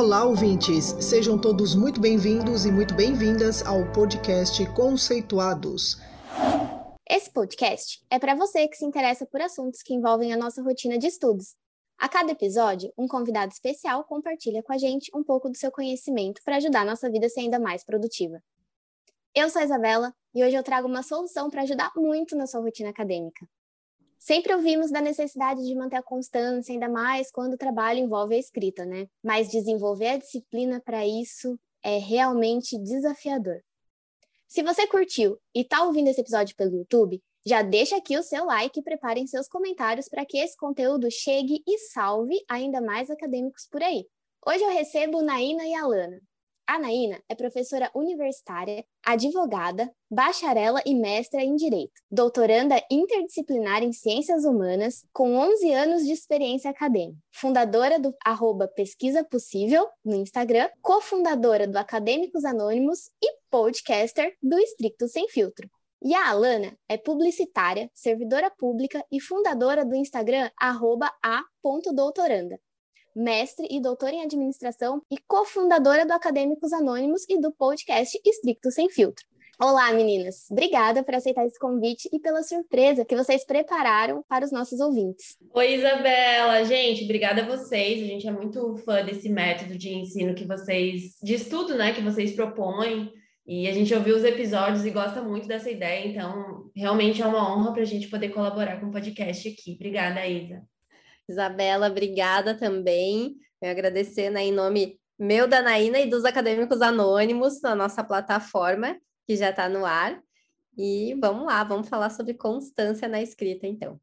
Olá, ouvintes! Sejam todos muito bem-vindos e muito bem-vindas ao podcast Conceituados. Esse podcast é para você que se interessa por assuntos que envolvem a nossa rotina de estudos. A cada episódio, um convidado especial compartilha com a gente um pouco do seu conhecimento para ajudar a nossa vida a ser ainda mais produtiva. Eu sou a Isabela e hoje eu trago uma solução para ajudar muito na sua rotina acadêmica. Sempre ouvimos da necessidade de manter a constância, ainda mais quando o trabalho envolve a escrita, né? Mas desenvolver a disciplina para isso é realmente desafiador. Se você curtiu e está ouvindo esse episódio pelo YouTube, já deixa aqui o seu like e preparem seus comentários para que esse conteúdo chegue e salve ainda mais acadêmicos por aí. Hoje eu recebo Naina e Alana, a Naína é professora universitária, advogada, bacharela e mestra em Direito, doutoranda interdisciplinar em Ciências Humanas, com 11 anos de experiência acadêmica, fundadora do arroba Pesquisa Possível no Instagram, cofundadora do Acadêmicos Anônimos e podcaster do Estricto Sem Filtro. E a Alana é publicitária, servidora pública e fundadora do Instagram arroba a.doutoranda, mestre e doutora em administração e cofundadora do Acadêmicos Anônimos e do podcast Estricto Sem Filtro. Olá, meninas! Obrigada por aceitar esse convite e pela surpresa que vocês prepararam para os nossos ouvintes. Oi, Isabela! Gente, obrigada a vocês. A gente é muito fã desse método de ensino que vocês, de estudo, né, que vocês propõem. E a gente ouviu os episódios e gosta muito dessa ideia, então realmente é uma honra para a gente poder colaborar com o podcast aqui. Obrigada, Isa. Isabela, obrigada também. Eu agradecer né, em nome meu, da Naína e dos Acadêmicos Anônimos na nossa plataforma, que já está no ar. E vamos lá, vamos falar sobre constância na escrita, então.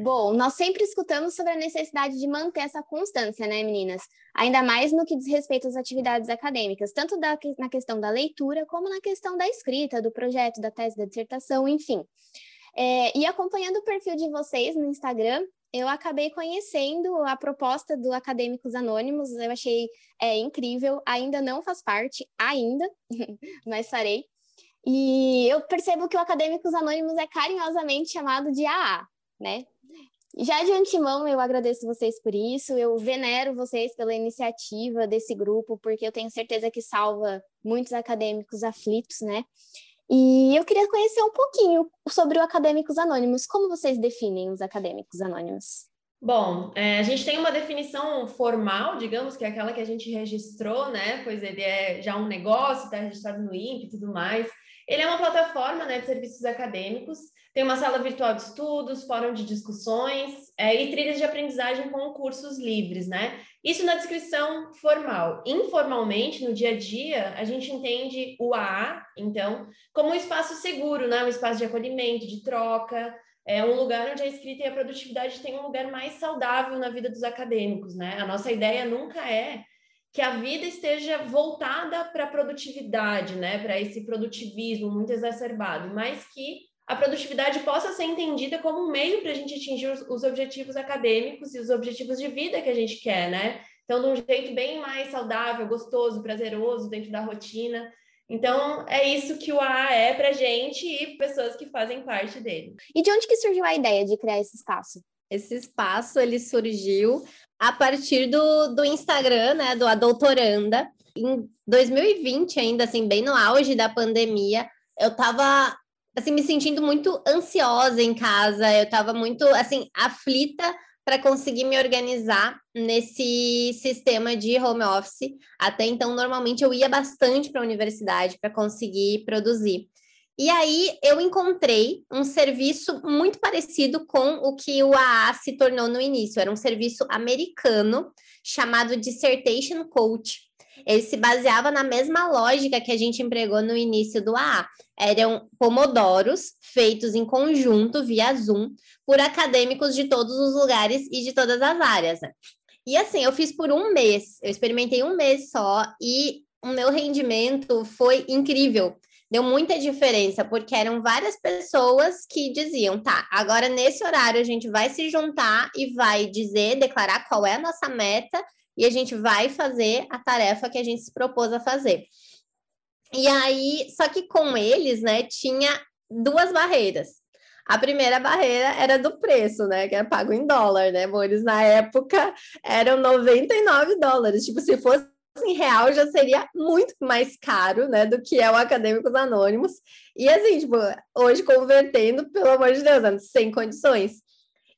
Bom, nós sempre escutamos sobre a necessidade de manter essa constância, né, meninas? Ainda mais no que diz respeito às atividades acadêmicas, tanto da, na questão da leitura, como na questão da escrita, do projeto, da tese, da dissertação, enfim. É, e acompanhando o perfil de vocês no Instagram, eu acabei conhecendo a proposta do Acadêmicos Anônimos, eu achei é, incrível, ainda não faz parte, ainda, mas farei. E eu percebo que o Acadêmicos Anônimos é carinhosamente chamado de AA, né? Já de antemão, eu agradeço vocês por isso, eu venero vocês pela iniciativa desse grupo, porque eu tenho certeza que salva muitos acadêmicos aflitos, né? E eu queria conhecer um pouquinho sobre o Acadêmicos Anônimos. Como vocês definem os Acadêmicos Anônimos? Bom, é, a gente tem uma definição formal, digamos, que é aquela que a gente registrou, né? Pois ele é já um negócio, está registrado no INPE e tudo mais. Ele é uma plataforma né, de serviços acadêmicos, tem uma sala virtual de estudos, fórum de discussões é, e trilhas de aprendizagem com cursos livres, né? Isso na descrição formal. Informalmente, no dia a dia, a gente entende o AA, então, como um espaço seguro, né? Um espaço de acolhimento, de troca, é um lugar onde a escrita e a produtividade têm um lugar mais saudável na vida dos acadêmicos, né? A nossa ideia nunca é que a vida esteja voltada para a produtividade, né, para esse produtivismo muito exacerbado, mas que a produtividade possa ser entendida como um meio para a gente atingir os, os, objetivos acadêmicos e os objetivos de vida que a gente quer, né? Então, de um jeito bem mais saudável, gostoso, prazeroso, dentro da rotina. Então, é isso que o AA é para gente e pessoas que fazem parte dele. E de onde que surgiu a ideia de criar esse espaço? Esse espaço, ele surgiu a partir do, do Instagram, né, do A Doutoranda. Em 2020, ainda assim, bem no auge da pandemia, eu estava assim me sentindo muito ansiosa em casa, eu estava muito assim aflita para conseguir me organizar nesse sistema de home office. Até então, normalmente eu ia bastante para a universidade para conseguir produzir. E aí eu encontrei um serviço muito parecido com o que o AA se tornou no início. Era um serviço americano chamado Dissertation Coach. Ele se baseava na mesma lógica que a gente empregou no início do AA. Eram pomodoros feitos em conjunto via Zoom por acadêmicos de todos os lugares e de todas as áreas. E assim, eu fiz por um mês, eu experimentei um mês só e o meu rendimento foi incrível deu muita diferença, porque eram várias pessoas que diziam, tá, agora nesse horário a gente vai se juntar e vai dizer, declarar qual é a nossa meta e a gente vai fazer a tarefa que a gente se propôs a fazer. E aí, só que com eles, né, tinha duas barreiras. A primeira barreira era do preço, né? Que era pago em dólar, né? Eles na época eram 99 dólares. Tipo, se fosse em real já seria muito mais caro, né, do que é o Acadêmicos Anônimos. E assim, tipo, hoje convertendo, pelo amor de Deus, sem condições.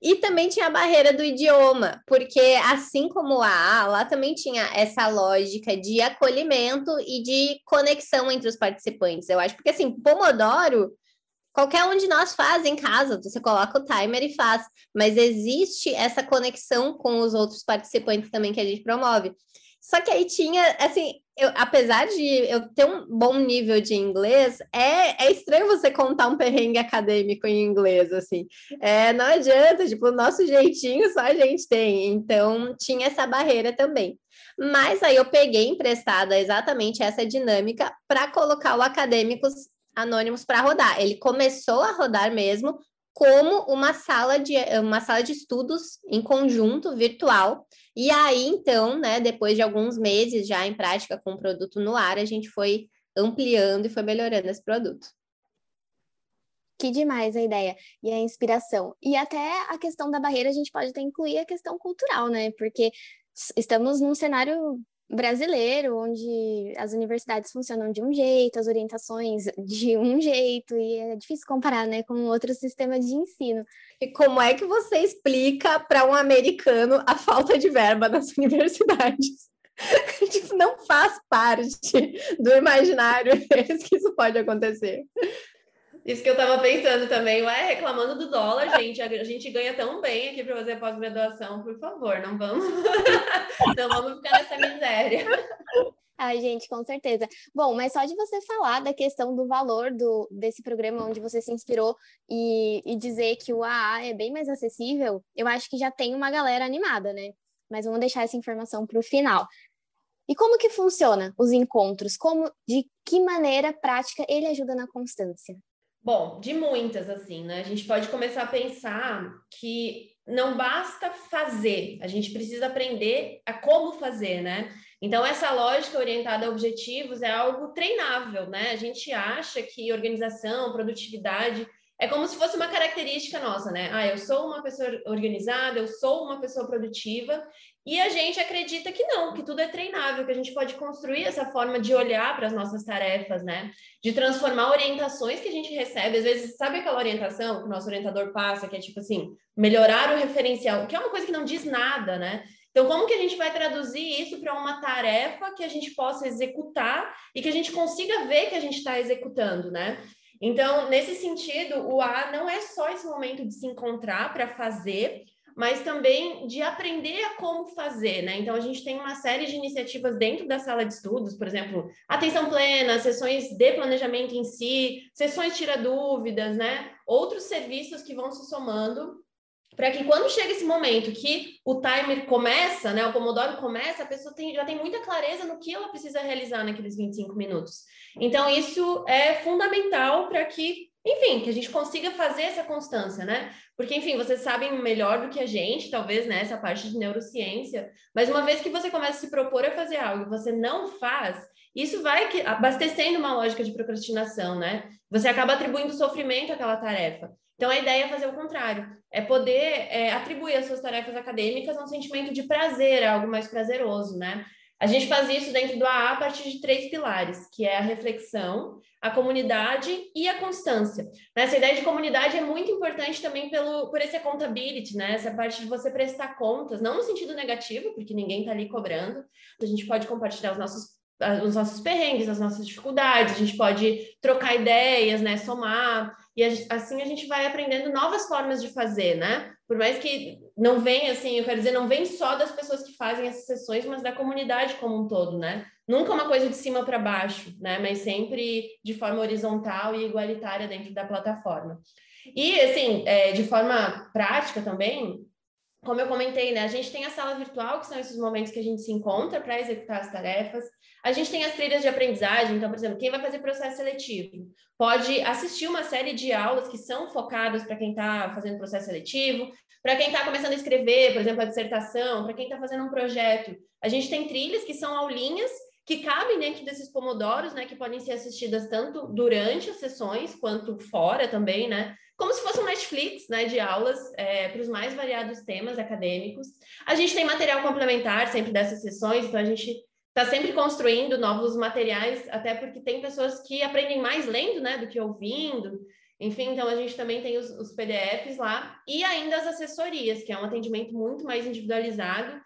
E também tinha a barreira do idioma, porque assim como a A, lá também tinha essa lógica de acolhimento e de conexão entre os participantes. Eu acho, porque assim, Pomodoro, qualquer um de nós faz em casa, você coloca o timer e faz, mas existe essa conexão com os outros participantes também que a gente promove. Só que aí tinha, assim, eu, apesar de eu ter um bom nível de inglês, é, é estranho você contar um perrengue acadêmico em inglês, assim. É, não adianta, tipo, o nosso jeitinho só a gente tem. Então, tinha essa barreira também. Mas aí eu peguei emprestada exatamente essa dinâmica para colocar o Acadêmicos Anônimos para rodar. Ele começou a rodar mesmo como uma sala de uma sala de estudos em conjunto virtual. E aí, então, né, depois de alguns meses já em prática com o produto no ar, a gente foi ampliando e foi melhorando esse produto. Que demais a ideia e a inspiração. E até a questão da barreira, a gente pode até incluir a questão cultural, né? Porque estamos num cenário brasileiro, onde as universidades funcionam de um jeito, as orientações de um jeito, e é difícil comparar né, com outro sistema de ensino. E como é que você explica para um americano a falta de verba nas universidades? tipo, não faz parte do imaginário deles que isso pode acontecer. Isso que eu estava pensando também, ué, reclamando do dólar, gente, a gente ganha tão bem aqui para fazer pós-graduação, por favor, não vamos, não vamos ficar nessa miséria. Ai, gente, com certeza. Bom, mas só de você falar da questão do valor do, desse programa onde você se inspirou e, e dizer que o AA é bem mais acessível, eu acho que já tem uma galera animada, né? Mas vamos deixar essa informação para o final. E como que funciona os encontros? Como, de que maneira prática ele ajuda na constância? Bom, de muitas, assim, né? A gente pode começar a pensar que não basta fazer, a gente precisa aprender a como fazer, né? Então, essa lógica orientada a objetivos é algo treinável, né? A gente acha que organização, produtividade é como se fosse uma característica nossa, né? Ah, eu sou uma pessoa organizada, eu sou uma pessoa produtiva, e a gente acredita que não, que tudo é treinável, que a gente pode construir essa forma de olhar para as nossas tarefas, né? De transformar orientações que a gente recebe. Às vezes, sabe aquela orientação que o nosso orientador passa, que é tipo assim, melhorar o referencial, que é uma coisa que não diz nada, né? Então, como que a gente vai traduzir isso para uma tarefa que a gente possa executar e que a gente consiga ver que a gente está executando, né? Então, nesse sentido, o A não é só esse momento de se encontrar para fazer, mas também de aprender a como fazer, né? Então, a gente tem uma série de iniciativas dentro da sala de estudos, por exemplo, atenção plena, sessões de planejamento em si, sessões tira dúvidas, né? Outros serviços que vão se somando para que quando chega esse momento que o timer começa, né, o Pomodoro começa, a pessoa tem, já tem muita clareza no que ela precisa realizar naqueles 25 minutos. Então, isso é fundamental para que, enfim, que a gente consiga fazer essa constância, né? Porque, enfim, vocês sabem melhor do que a gente, talvez, né, essa parte de neurociência, mas uma vez que você começa a se propor a fazer algo e você não faz, isso vai abastecendo uma lógica de procrastinação, né? Você acaba atribuindo sofrimento àquela tarefa. Então, a ideia é fazer o contrário, é poder é, atribuir as suas tarefas acadêmicas a um sentimento de prazer, algo mais prazeroso, né? A gente faz isso dentro do AA a partir de três pilares, que é a reflexão, a comunidade e a constância. Essa ideia de comunidade é muito importante também pelo, por esse accountability, né? Essa parte de você prestar contas, não no sentido negativo, porque ninguém está ali cobrando. A gente pode compartilhar os nossos os nossos perrengues, as nossas dificuldades, a gente pode trocar ideias, né, somar, e assim a gente vai aprendendo novas formas de fazer, né? Por mais que não venha, assim, eu quero dizer, não vem só das pessoas que fazem essas sessões, mas da comunidade como um todo, né? Nunca uma coisa de cima para baixo, né? Mas sempre de forma horizontal e igualitária dentro da plataforma. E, assim, é, de forma prática também, como eu comentei, né, a gente tem a sala virtual, que são esses momentos que a gente se encontra para executar as tarefas. A gente tem as trilhas de aprendizagem, então, por exemplo, quem vai fazer processo seletivo pode assistir uma série de aulas que são focadas para quem está fazendo processo seletivo, para quem está começando a escrever, por exemplo, a dissertação, para quem está fazendo um projeto. A gente tem trilhas que são aulinhas que cabem dentro desses pomodoros, né, que podem ser assistidas tanto durante as sessões quanto fora também, né, como se fosse um Netflix, né, de aulas é, para os mais variados temas acadêmicos. A gente tem material complementar sempre dessas sessões, então a gente está sempre construindo novos materiais, até porque tem pessoas que aprendem mais lendo, né, do que ouvindo. Enfim, então a gente também tem os, os PDFs lá e ainda as assessorias, que é um atendimento muito mais individualizado,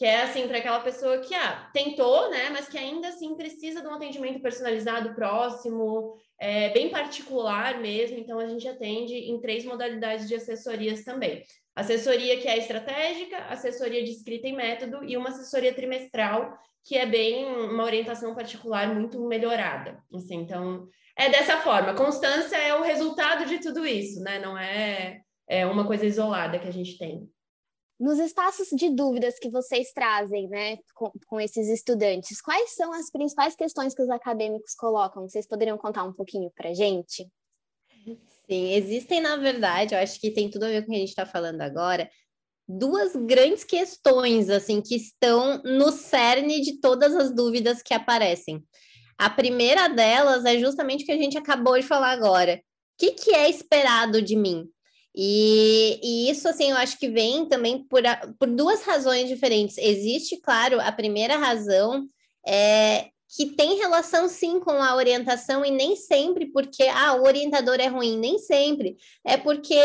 que é assim para aquela pessoa que ah, tentou, né, mas que ainda assim precisa de um atendimento personalizado, próximo, é, bem particular mesmo. Então a gente atende em três modalidades de assessorias também. Assessoria que é estratégica, assessoria de escrita e método e uma assessoria trimestral que é bem uma orientação particular muito melhorada. Assim, então é dessa forma. Constância é o resultado de tudo isso, né? Não é, é uma coisa isolada que a gente tem. Nos espaços de dúvidas que vocês trazem, né, com, com, esses estudantes, quais são as principais questões que os acadêmicos colocam? Vocês poderiam contar um pouquinho para gente? Sim, existem, na verdade, eu acho que tem tudo a ver com o que a gente está falando agora, duas grandes questões, assim, que estão no cerne de todas as dúvidas que aparecem. A primeira delas é justamente o que a gente acabou de falar agora. O que, que é esperado de mim? E, e, isso, assim, eu acho que vem também por, a, por duas razões diferentes. Existe, claro, a primeira razão é que tem relação, sim, com a orientação, e nem sempre porque ah, o orientador é ruim, nem sempre. É porque,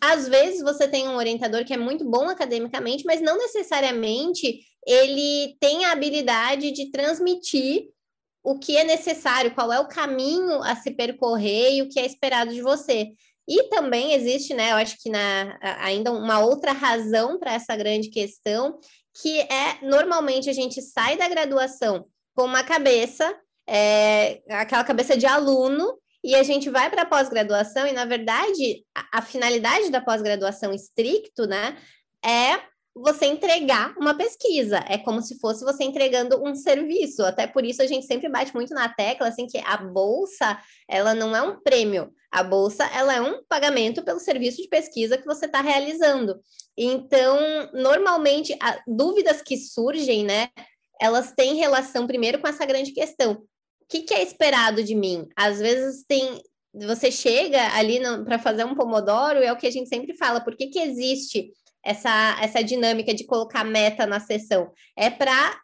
às vezes, você tem um orientador que é muito bom academicamente, mas não necessariamente ele tem a habilidade de transmitir o que é necessário, qual é o caminho a se percorrer e o que é esperado de você. E também existe, né, eu acho que na, ainda uma outra razão para essa grande questão, que é normalmente a gente sai da graduação com uma cabeça, é, aquela cabeça de aluno, e a gente vai para a pós-graduação, e na verdade a, a finalidade da pós-graduação estricto, né, é você entregar uma pesquisa. É como se fosse você entregando um serviço. Até por isso a gente sempre bate muito na tecla assim que a bolsa, ela não é um prêmio. A bolsa, ela é um pagamento pelo serviço de pesquisa que você está realizando. Então, normalmente, a, dúvidas que surgem, né, elas têm relação primeiro com essa grande questão. O que, que é esperado de mim? Às vezes tem você chega ali para fazer um pomodoro, é o que a gente sempre fala, por que, que existe essa, essa dinâmica de colocar meta na sessão. É para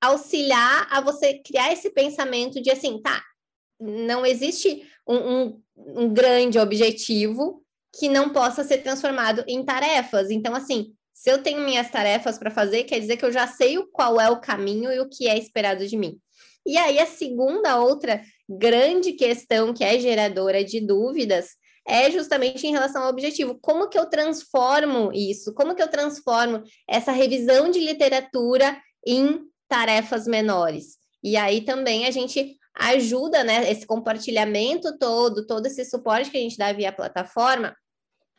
auxiliar a você criar esse pensamento de assim, tá, não existe um, um, um grande objetivo que não possa ser transformado em tarefas. Então, assim, se eu tenho minhas tarefas para fazer, quer dizer que eu já sei qual é o caminho e o que é esperado de mim. E aí, a segunda outra grande questão que é geradora de dúvidas é justamente em relação ao objetivo. Como que eu transformo isso? Como que eu transformo essa revisão de literatura em tarefas menores? E aí também a gente ajuda, né, esse compartilhamento todo, todo esse suporte que a gente dá via plataforma,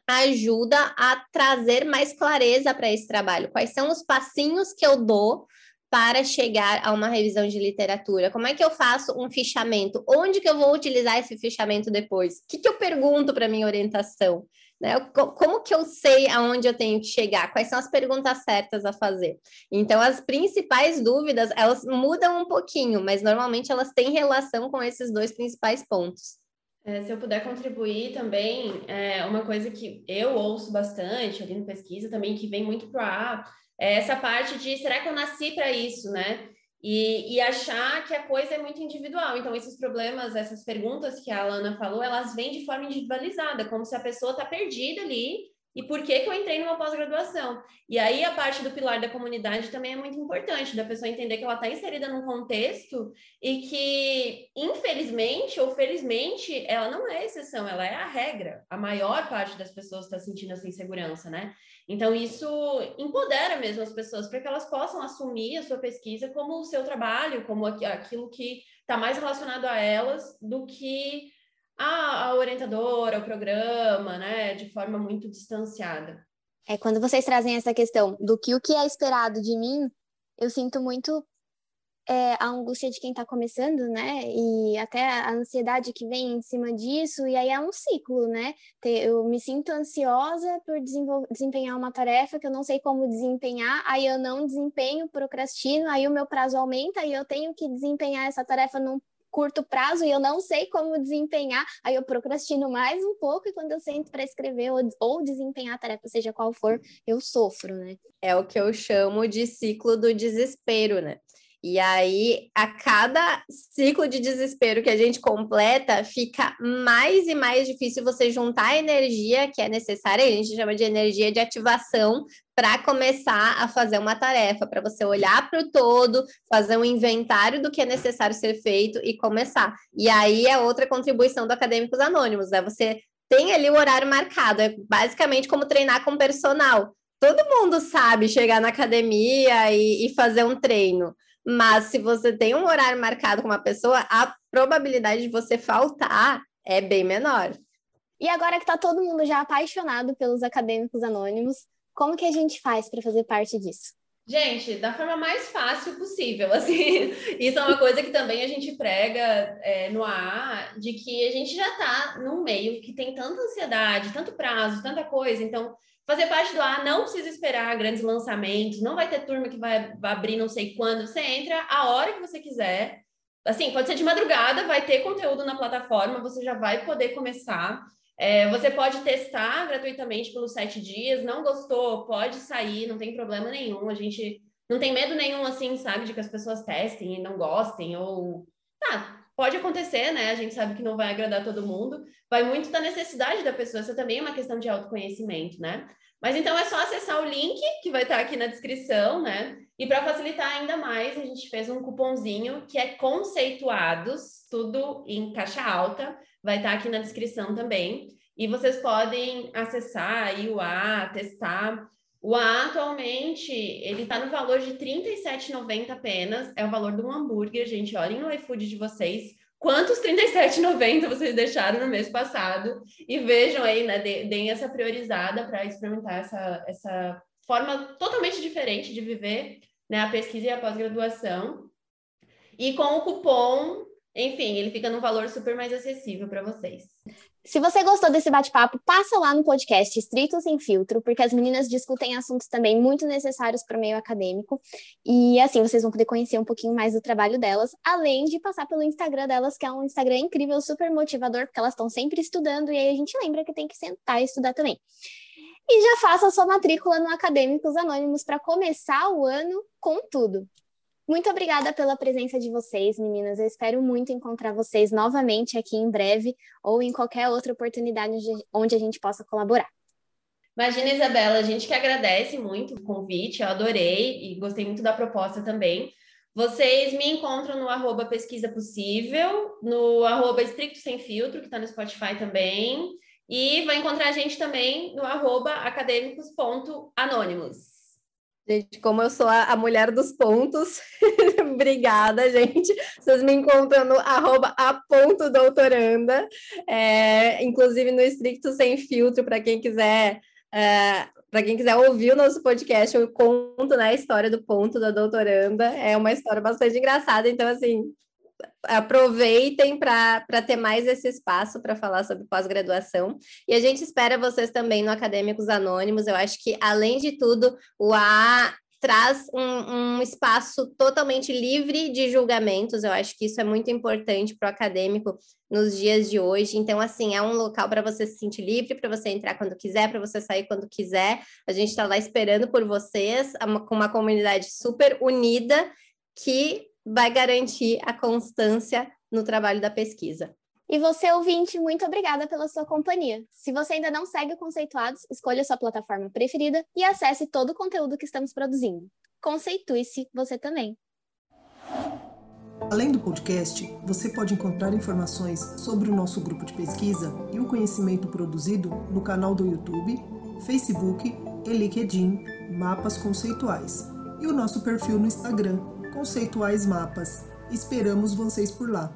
ajuda a trazer mais clareza para esse trabalho. Quais são os passinhos que eu dou para chegar a uma revisão de literatura? Como é que eu faço um fichamento? Onde que eu vou utilizar esse fichamento depois? O que, que eu pergunto para minha orientação? Né? Como que eu sei aonde eu tenho que chegar? Quais são as perguntas certas a fazer? Então, as principais dúvidas, elas mudam um pouquinho, mas normalmente elas têm relação com esses dois principais pontos. É, se eu puder contribuir também, é uma coisa que eu ouço bastante ali no pesquisa também, que vem muito para é essa parte de será que eu nasci para isso, né? E, e, achar que a coisa é muito individual. Então, esses problemas, essas perguntas que a Alana falou, elas vêm de forma individualizada, como se a pessoa está perdida ali e por que, que eu entrei numa pós-graduação. E aí a parte do pilar da comunidade também é muito importante, da pessoa entender que ela está inserida num contexto e que, infelizmente ou felizmente, ela não é exceção, ela é a regra. A maior parte das pessoas está sentindo essa insegurança, né? Então, isso empodera mesmo as pessoas para que elas possam assumir a sua pesquisa como o seu trabalho, como aquilo que está mais relacionado a elas do que a, a orientadora, o programa, né, de forma muito distanciada. É, quando vocês trazem essa questão do que o que é esperado de mim, eu sinto muito é, a angústia de quem está começando, né? E até a ansiedade que vem em cima disso, e aí é um ciclo, né? Eu me sinto ansiosa por desempenhar uma tarefa que eu não sei como desempenhar, aí eu não desempenho, procrastino, aí o meu prazo aumenta e eu tenho que desempenhar essa tarefa num curto prazo e eu não sei como desempenhar, aí eu procrastino mais um pouco e quando eu sento para escrever ou, ou desempenhar a tarefa, seja qual for, eu sofro, né? É o que eu chamo de ciclo do desespero, né? E aí, a cada ciclo de desespero que a gente completa, fica mais e mais difícil você juntar a energia que é necessária, a gente chama de energia de ativação, para começar a fazer uma tarefa, para você olhar para o todo, fazer um inventário do que é necessário ser feito e começar. E aí é outra contribuição do Acadêmicos Anônimos, né? Você tem ali o horário marcado, é basicamente como treinar com personal. Todo mundo sabe chegar na academia e, e fazer um treino. Mas se você tem um horário marcado com uma pessoa, a probabilidade de você faltar é bem menor. E agora que está todo mundo já apaixonado pelos acadêmicos anônimos, como que a gente faz para fazer parte disso? Gente, da forma mais fácil possível, assim, isso é uma coisa que também a gente prega é, no AA, de que a gente já está num meio que tem tanta ansiedade, tanto prazo, tanta coisa, então fazer parte do AA não precisa esperar grandes lançamentos, não vai ter turma que vai, vai abrir não sei quando, você entra a hora que você quiser, assim, pode ser de madrugada, vai ter conteúdo na plataforma, você já vai poder começar, é, você pode testar gratuitamente pelos sete dias, não gostou, pode sair, não tem problema nenhum. A gente não tem medo nenhum, assim, sabe, de que as pessoas testem e não gostem, ou. Tá, pode acontecer, né? A gente sabe que não vai agradar todo mundo. Vai muito da necessidade da pessoa, isso também é uma questão de autoconhecimento, né? Mas então é só acessar o link que vai estar aqui na descrição, né? E para facilitar ainda mais, a gente fez um cupomzinho que é conceituados, tudo em caixa alta vai estar aqui na descrição também. E vocês podem acessar aí o A, testar. O A atualmente ele está no valor de R$ 37,90 apenas. É o valor de um hambúrguer, gente. Olhem no iFood de vocês. Quantos R$ 37,90 vocês deixaram no mês passado? E vejam aí, né? Deem essa priorizada para experimentar essa, essa forma totalmente diferente de viver né, a pesquisa e a pós-graduação. E com o cupom enfim, ele fica num valor super mais acessível para vocês. Se você gostou desse bate-papo, passa lá no podcast Estrito Sem Filtro, porque as meninas discutem assuntos também muito necessários para o meio acadêmico. E assim vocês vão poder conhecer um pouquinho mais do trabalho delas, além de passar pelo Instagram delas, que é um Instagram incrível, super motivador, porque elas estão sempre estudando, e aí a gente lembra que tem que sentar e estudar também. E já faça sua matrícula no Acadêmicos Anônimos para começar o ano com tudo. Muito obrigada pela presença de vocês, meninas. Eu espero muito encontrar vocês novamente aqui em breve ou em qualquer outra oportunidade onde a gente possa colaborar. Imagina, Isabela, a gente que agradece muito o convite, eu adorei e gostei muito da proposta também. Vocês me encontram no arroba pesquisa possível, no arroba estricto sem filtro, que está no Spotify também, e vai encontrar a gente também no arroba acadêmicos.anônimos. Gente, como eu sou a, a mulher dos pontos, obrigada, gente. Vocês me encontram no arroba é, inclusive no Estricto Sem Filtro, para quem quiser. É, para quem quiser ouvir o nosso podcast, eu conto né, a história do ponto da doutoranda. É uma história bastante engraçada, então, assim, aproveitem para ter mais esse espaço para falar sobre pós-graduação. E a gente espera vocês também no Acadêmicos Anônimos. Eu acho que, além de tudo, o A traz um, um, espaço totalmente livre de julgamentos. Eu acho que isso é muito importante para o acadêmico nos dias de hoje. Então, assim, é um local para você se sentir livre, para você entrar quando quiser, para você sair quando quiser. A gente está lá esperando por vocês, com uma comunidade super unida que vai garantir a constância no trabalho da pesquisa. E você, ouvinte, muito obrigada pela sua companhia. Se você ainda não segue o Conceituados, escolha sua plataforma preferida e acesse todo o conteúdo que estamos produzindo. Conceitue-se você também. Além do podcast, você pode encontrar informações sobre o nosso grupo de pesquisa e o conhecimento produzido no canal do YouTube, Facebook e LinkedIn Mapas Conceituais e o nosso perfil no Instagram Conceituais Mapas. Esperamos vocês por lá.